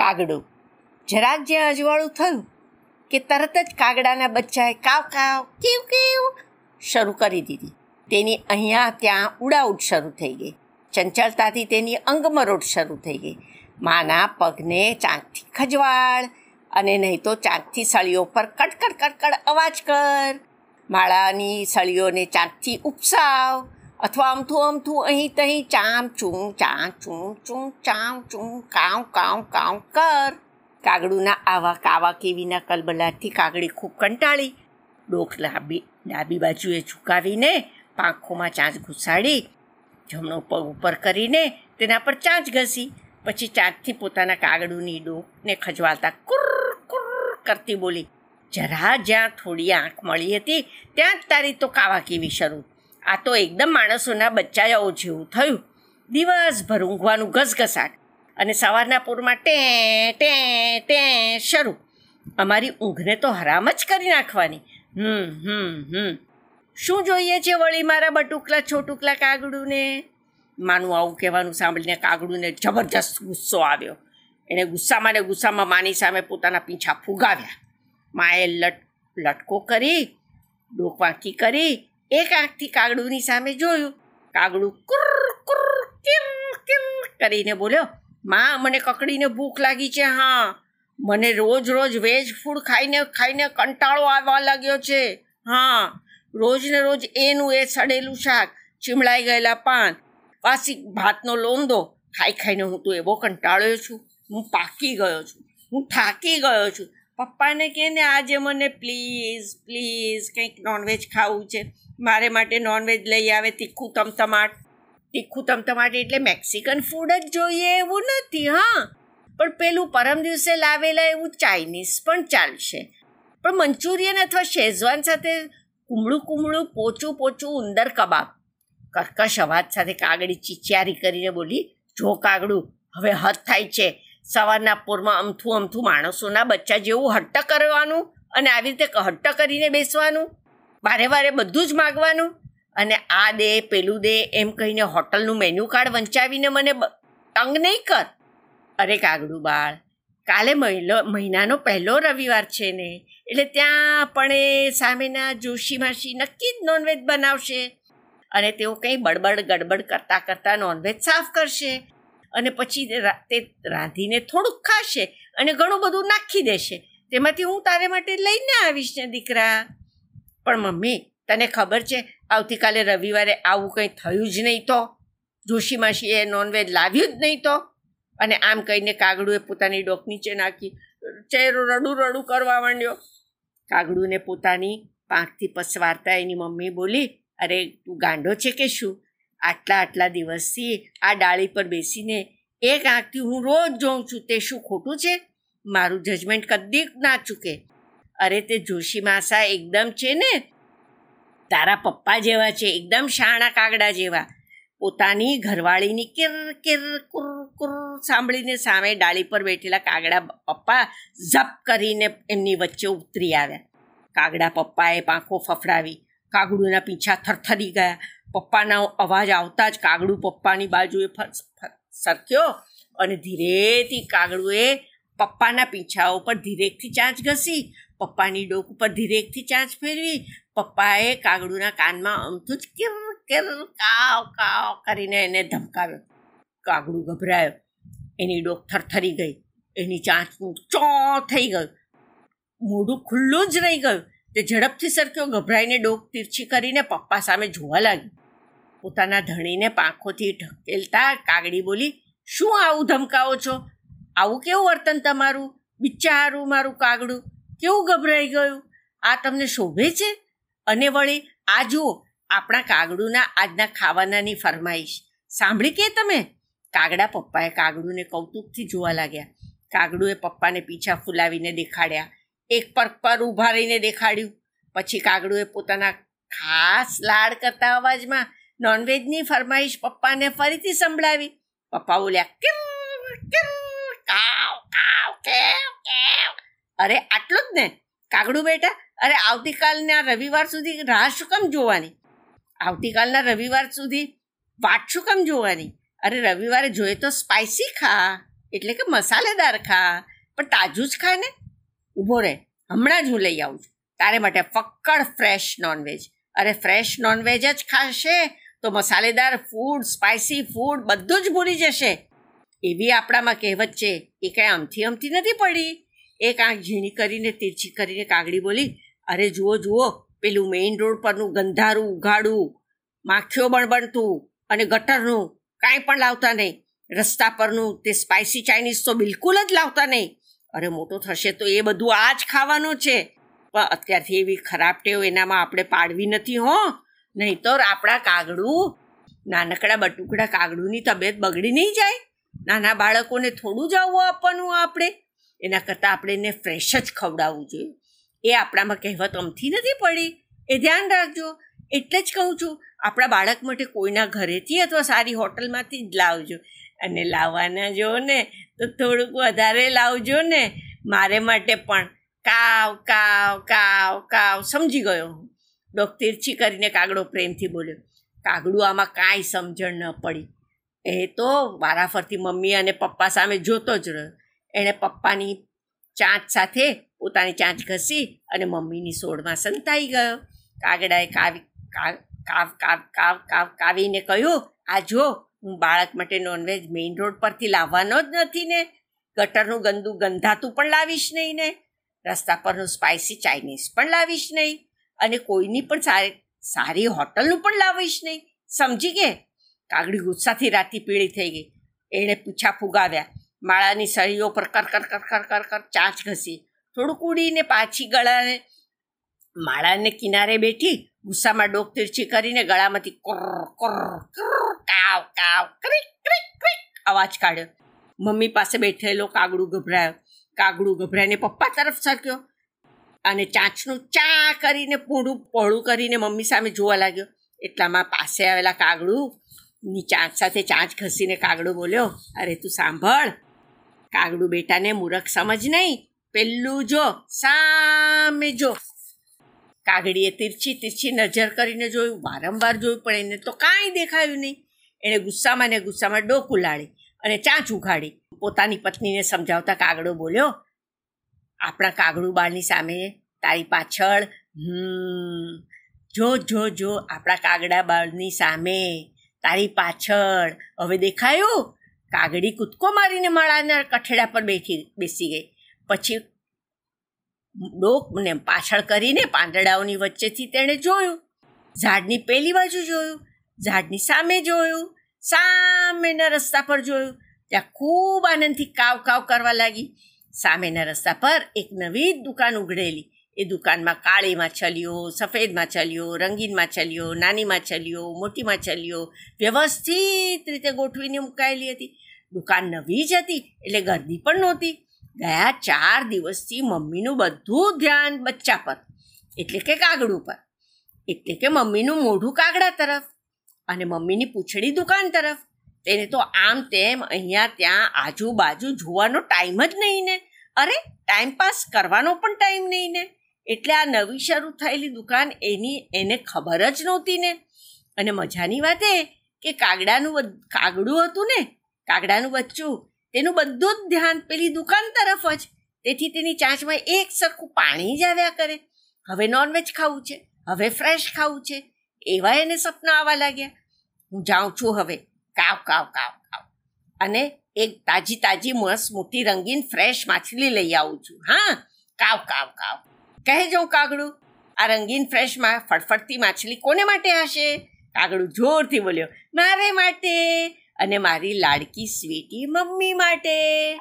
કાગડું. જરાક જે અજવાળું થયું કે તરત જ કાગડાના બચ્ચાએ કાવ કાવ કેવ કેવ શરૂ કરી દીધી. તેની અહીંયા ત્યાં ઉડાઉડ શરૂ થઈ ગઈ. ચંચળતાથી તેની અંગમરોડ શરૂ થઈ ગઈ. માના પગને ચાંકથી ખજવાળ અને નહીં તો ચાંકથી સળીઓ પર કડકડ કડકડ અવાજ કર. માળાની સળીઓને ચાંકથી ઉપસાવ. અથવા આમથું આમથું અહીં તહીં ચામ ચૂં ચા ચૂં ચૂં ચામ ચૂં કાવ કાવ કાવ કર. કાગડુના આવા કાવા કેવીના કલબલાટથી કાગડી ખૂબ કંટાળી. ડોક લાંબી, ડાબી બાજુએ ઝુકાવીને પાંખોમાં ચાંચ ઘુસાડી, જમણો પગ ઉપર કરીને તેના પર ચાંચ ઘસી, પછી ચાંચથી પોતાના કાગડુની ડોકને ખજવાલતા કુર કુર કરતી બોલી, જરા જ્યાં થોડી આંખ મળી હતી, ત્યાં જ તારી તો કાવા કેવી શરૂ આ તો એકદમ માણસોના બચ્ચાઓ જેવું થયું. દિવસભર ઊંઘવાનું ઘસઘસાટ અને સવારના પૂરમાં ટે ટે ટે શરૂ. અમારી ઊંઘને તો હરામ જ કરી નાખવાની. હમ હમ હમ. શું જોઈએ છે વળી મારા બટુકલા, છોટુકલા કાગડુને? માનું આવું કહેવાનું સાંભળીને કાગડુને જબરજસ્ત ગુસ્સો આવ્યો. એણે ગુસ્સામાં ને ગુસ્સામાં માની સામે પોતાના પીંછા ફુગાવ્યા. માએ લટ, લટકો કરી, ડોકવાંકી કરી એક આંખથી કાગડુની સામે જોયું. કાગડું કુર કુર, કિમ કિમ કરીને બોલ્યો, માં, મને કકડીને ભૂખ લાગી છે, હા. મને રોજ રોજ વેજ ફૂડ ખાઈને ખાઈને કંટાળો આવવા લાગ્યો છે, હા. રોજ ને રોજ એનું એ સડેલું શાક ચીમળાઈ ગયેલા પાન વાસી ભાતનો લોંદો. ખાઈ ખાઈને હું તો એવો કંટાળ્યો છું. હું પાકી ગયો છું. હું થાકી ગયો છું. પપ્પાને કહે ને, આજે મને પ્લીઝ પ્લીઝ કંઈક નોનવેજ ખાવું છે. મારે માટે નોનવેજ લઈ આવે તીખું તમતમાટ. તીખું તમતમાટ એટલે મેક્સિકન ફૂડ જ જોઈએ એવું નથી, હા. પણ પેલું પરમ દિવસે લાવેલા એવું ચાઇનીઝ પણ ચાલશે. પણ મંચુરિયન અથવા શેઝવાન સાથે કુમળું કુમળું, પોચું પોચું, ઉંદર કબાબ. કર્કશ અવાજ સાથે કાગડી ચીચિયારી કરીને બોલી, જો કાગડું હવે હદ થાય છે. સવારના પોરમાં અમથું અમથું માણસોના બચ્ચા જેવું હટ્ટ કરવાનું અને આવી રીતે હટ્ટ કરીને બેસવાનું વારે વારે બધું જ માગવાનું અને આ દે, પેલું દે એમ કહીને હોટલનું મેન્યુ કાર્ડ વંચાવીને મને તંગ નહીં કર. અરે કાગડું બાળ, કાલે મહિલો, મહિનાનો પહેલો રવિવાર છે ને, એટલે ત્યાં પણ એ સામેના જોશી માસી નક્કી જ નોનવેજ બનાવશે અને તેઓ કંઈ બડબડ ગડબડ કરતાં કરતાં નોનવેજ સાફ કરશે. અને પછી તે રાંધીને થોડુંક ખાશે અને ઘણું બધું નાખી દેશે. તેમાંથી હું તારે માટે લઈને આવીશ ને દીકરા. પણ મમ્મી, તને ખબર છે, આવતીકાલે રવિવારે આવું કંઈ થયું જ નહીં તો? જોશી માસીએ નોનવેજ લાવ્યું જ નહીં તો? અને આમ કહીને કાગડુએ પોતાની ડોક નીચે નાખી, ચહેરો રડું રડું કરવા માંડ્યો. કાગડુને પોતાની પાંખથી પસવારતા એની મમ્મી બોલી, અરે, તું ગાંડો છે કે શું? આટલા આટલા દિવસથી આ ડાળી પર બેસીને એક આંખથી હું રોજ જોઉં છું, તે શું ખોટું છે? મારું જજમેન્ટ કદી ના ચૂકે. અરે, તે જોશી માસા એકદમ છે ને? તારા પપ્પા જેવા છે, એકદમ શાણા કાગડા જેવા. પોતાની ઘરવાળીની કિર કિર, કુર કુર સાંભળીને સામે ડાળી પર બેઠેલા કાગડા પપ્પા ઝપ કરીને એમની વચ્ચે ઉતરી આવ્યા. કાગડા પપ્પાએ પાંખો ફફડાવી. કાગડુના પીંછા થરથરી ગયા. પપ્પાના અવાજ આવતા જ કાગડું પપ્પાની બાજુએ સરક્યો અને ધીરેથી કાગડુએ પપ્પાના પીંછા ઉપર ધીરેકથી ચાંચ ઘસી, પપ્પાની ડોક ઉપર ધીરેકથી ચાંચ ફેરવી, પપ્પાએ કાગડુના કાનમાં અમથું જ કેમ કેમ, કાવ કાવ કરીને એને ધમકાવ્યો. કાગડું ગભરાયો. એની ડોક થરથરી ગઈ. એની ચાંચનું ચો થઈ ગયું. મોઢું ખુલ્લું જ રહી ગયું. તે ઝડપથી સરક્યો, ગભરાઈને ડોક તીરછી કરીને પપ્પા સામે જોવા લાગી પોતાના ધણીને પાંખોથી ઢકેલતા કાગડી બોલી, શું આવું ધમકાવો છો? આવું કેવું વર્તન તમારું? બિચારું મારું કાગડું. કેવું ગભરાઈ ગયું? આ તમને શોભે છે? અને વળી, આ જુઓ, આપણા કાગડુના આજના ખાવાનાની ફરમાઈશ. સાંભળી કે તમે? કાગડા પપ્પાએ કાગડુને કૌતુકથી જોવા લાગ્યા. કાગડુએ પપ્પાને પીછા ફૂલાવીને દેખાડ્યા. એક પર પર ઊભા રહીને દેખાડ્યું. પછી કાગડુએ પોતાના ખાસ લાડ કરતા અવાજમાં નોનવેજની ફરમાઈશ પપ્પાને ફરીથી સંભળાવી. પપ્પા બોલ્યા કિર કેમ, કાવ કાવ, કેવ કેવ. અરે, આટલું જ ને? કાગડું બેટા? અરે, આવતીકાલના રવિવાર સુધી રાહ શું કેમ જોવાની? આવતીકાલના રવિવાર સુધી વાટ શું કેમ જોવાની? અરે, રવિવારે જોઈએ તો સ્પાઇસી ખા, એટલે કે મસાલેદાર ખા, પણ તાજું જ ખા ને? ઊભો રહે, હમણાં જ હું લઈ આવું છું. તારે માટે ફક્કડ ફ્રેશ નોનવેજ અરે ફ્રેશ નોનવેજ જ ખાશે તો મસાલેદાર ફૂડ સ્પાઇસી ફૂડ બધું જ ભૂલી જશે. એવી આપણામાં કહેવત છે, એ કાંઈ અમથી અમથી નથી પડી. એક આંખ ઝીણી કરીને, તીરછી કરીને કાગડી બોલી, અરે જુઓ જુઓ, પેલું મેઇન રોડ પરનું ગંધારું, ઉઘાડું, માખીઓ બણબણતું અને ગટરનું કાંઈ પણ લાવતા નહીં. રસ્તા પરનું તે સ્પાઇસી ચાઇનીઝ તો બિલકુલ જ લાવતા નહીં. અરે મોટો થશે તો એ બધું આ જ ખાવાનું છે. પણ અત્યારથી એવી ખરાબ ટેવ એનામાં આપણે પાડવી નથી હો. નહીંતર આપણા કાગડું, નાનકડા બટુકડા કાગડુંની તબિયત બગડી નહીં જાય. નાના બાળકોને થોડું જ આવવું આપવાનું આપણે. એના કરતાં આપણે એને ફ્રેશ જ ખવડાવવું જોઈએ. એ આપણામાં કહેવત અમથી નથી પડી. એ ધ્યાન રાખજો. એટલે જ કહું છું, આપણા બાળક માટે કોઈના ઘરેથી અથવા સારી હોટલમાંથી જ લાવજો. અને લાવવાના જો ને, તો થોડુંક વધારે લાવજો ને. મારે માટે પણ કાવ કાવ કાવ કાવ સમજી ગયો હું. ડોક તિરછી કરીને કાગડો પ્રેમથી બોલ્યો, કાગડું આમાં કાંઈ સમજણ ન પડી. એ તો વારાફરતી મમ્મી અને પપ્પા સામે જોતો જ રહ્યો. એણે પપ્પાની ચાંચ સાથે પોતાની ચાંચ ઘસી અને મમ્મીની સોળમાં સંતાઈ ગયો. કાગડાએ કાવી, કાવ કાવ કાવ કાવ કાવ કાવીને કહ્યું, આ જો, હું બાળક માટે નોનવેજ મેઇન રોડ પરથી લાવવાનો જ નથી ને. ગટરનું ગંદુ ગંધાતું પણ લાવીશ નહીં ને. રસ્તા પરનું સ્પાઇસી ચાઇનીઝ પણ લાવીશ નહીં. અને કોઈની પણ સારી સારી હોટલનું પણ લાવીશ નહીં. સમજી ગયે? કાગડી ગુસ્સાથી રાતી પીળી થઈ ગઈ. એણે પૂછા ફુગાવ્યા. માળાની સળીઓ પર કર કર કર કર કર કર ચાંચ ઘસી. થોડુંક ઉડીને પાછી ગળાને, માળાને કિનારે બેઠી ગુસ્સામાં ડોક તીરછી કરીને ગળામાંથી કર કર કર, કાવ કાવ ક્રિક ક્રિક ક્રિક અવાજ કાઢ્યો. મમ્મી પાસે બેઠેલો કાગડું ગભરાયો. કાગડું ગભરાઈને પપ્પા તરફ સરક્યો. અને ચાંચનું ચા કરીને પૂંડું પહોળું કરીને મમ્મી સામે જોવા લાગ્યો. એટલામાં પાસે આવેલા કાગડું ચાંચ સાથે ચાંચ ઘસીને કાગડો બોલ્યો, અરે તું સાંભળ, કાગડું બેટાને મૂરખ સમજ નહીં. પેલું જો, સામે જો. કાગડીએ તીરછી તીરછી નજર કરીને જોયું. વારંવાર જોયું, પણ એને તો કાંઈ દેખાયું નહીં. એણે ગુસ્સામાં ને ગુસ્સામાં ડોકું લાળી અને ચાંચ ઉઘાડી. પોતાની પત્નીને સમજાવતા કાગડો બોલ્યો આપણા કાગડું બાળની સામે તારી પાછળ. હમ. જો જો જો, આપણા કાગડા બાળની સામે તારી પાછળ. હવે દેખાયું? કાગડી કૂદકો મારીને માળાના કઠેડા પર બેઠી, બેસી ગઈ. પછી ડોકને પાછળ કરીને પાંદડાઓની વચ્ચેથી તેણે જોયું. ઝાડની પેલી બાજુ જોયું, ઝાડની સામે જોયું, સામેના રસ્તા પર જોયું. ત્યાં ખૂબ આનંદથી કાવ કાવ કરવા લાગી. સામેના રસ્તા પર એક નવી દુકાન ઉઘડેલી. એ દુકાનમાં કાળી માછલીઓ સફેદ માછલીઓ રંગીન માછલીઓ નાની માછલીઓ મોટી માછલીઓ વ્યવસ્થિત રીતે ગોઠવીને મુકાયેલી હતી. દુકાન નવી જ હતી, એટલે ગરદી પણ નહોતી. ગયા ચાર દિવસથી મમ્મીનું બધું ધ્યાન બચ્ચા પર, એટલે કે કાગડું પર, એટલે કે મમ્મીનું મોઢું કાગડા તરફ અને મમ્મીની પૂંછડી દુકાન તરફ. તેને તો આમ તેમ અહીંયા ત્યાં આજુબાજુ જોવાનો ટાઈમ જ નહીં ને. અરે ટાઈમ પાસ કરવાનો પણ ટાઈમ નહીં ને. એટલે આ નવી શરૂ થયેલી દુકાન એની, એને ખબર જ નહોતી ને. અને મજાની વાત એ કે કાગડાનું કાગડું હતું ને, કાગડાનું બચ્ચું, તેનું બધું જ ધ્યાન પેલી દુકાન તરફ જ. તેથી તેની ચાંચમાં એક સરખું પાણી જ આવ્યા કરે. હવે નોનવેજ ખાવું છે, હવે ફ્રેશ ખાવું છે. એવા એને સપના આવવા લાગ્યા. હું જાઉં છું હવે. કાવ કાવ કાવ કાવ. અને એક તાજી તાજી, મસ્ત, મોટી રંગીન ફ્રેશ માછલી લઈ આવું છું. હા, કાવ કાવ કાવ. કહેજો કાગડું? આ રંગીન ફ્રેશમાં ફડફડતી માછલી કોને માટે હશે? કાગડું જોરથી બોલ્યો મારે માટે. અને મારી લાડકી સ્વીટી મમ્મી માટે.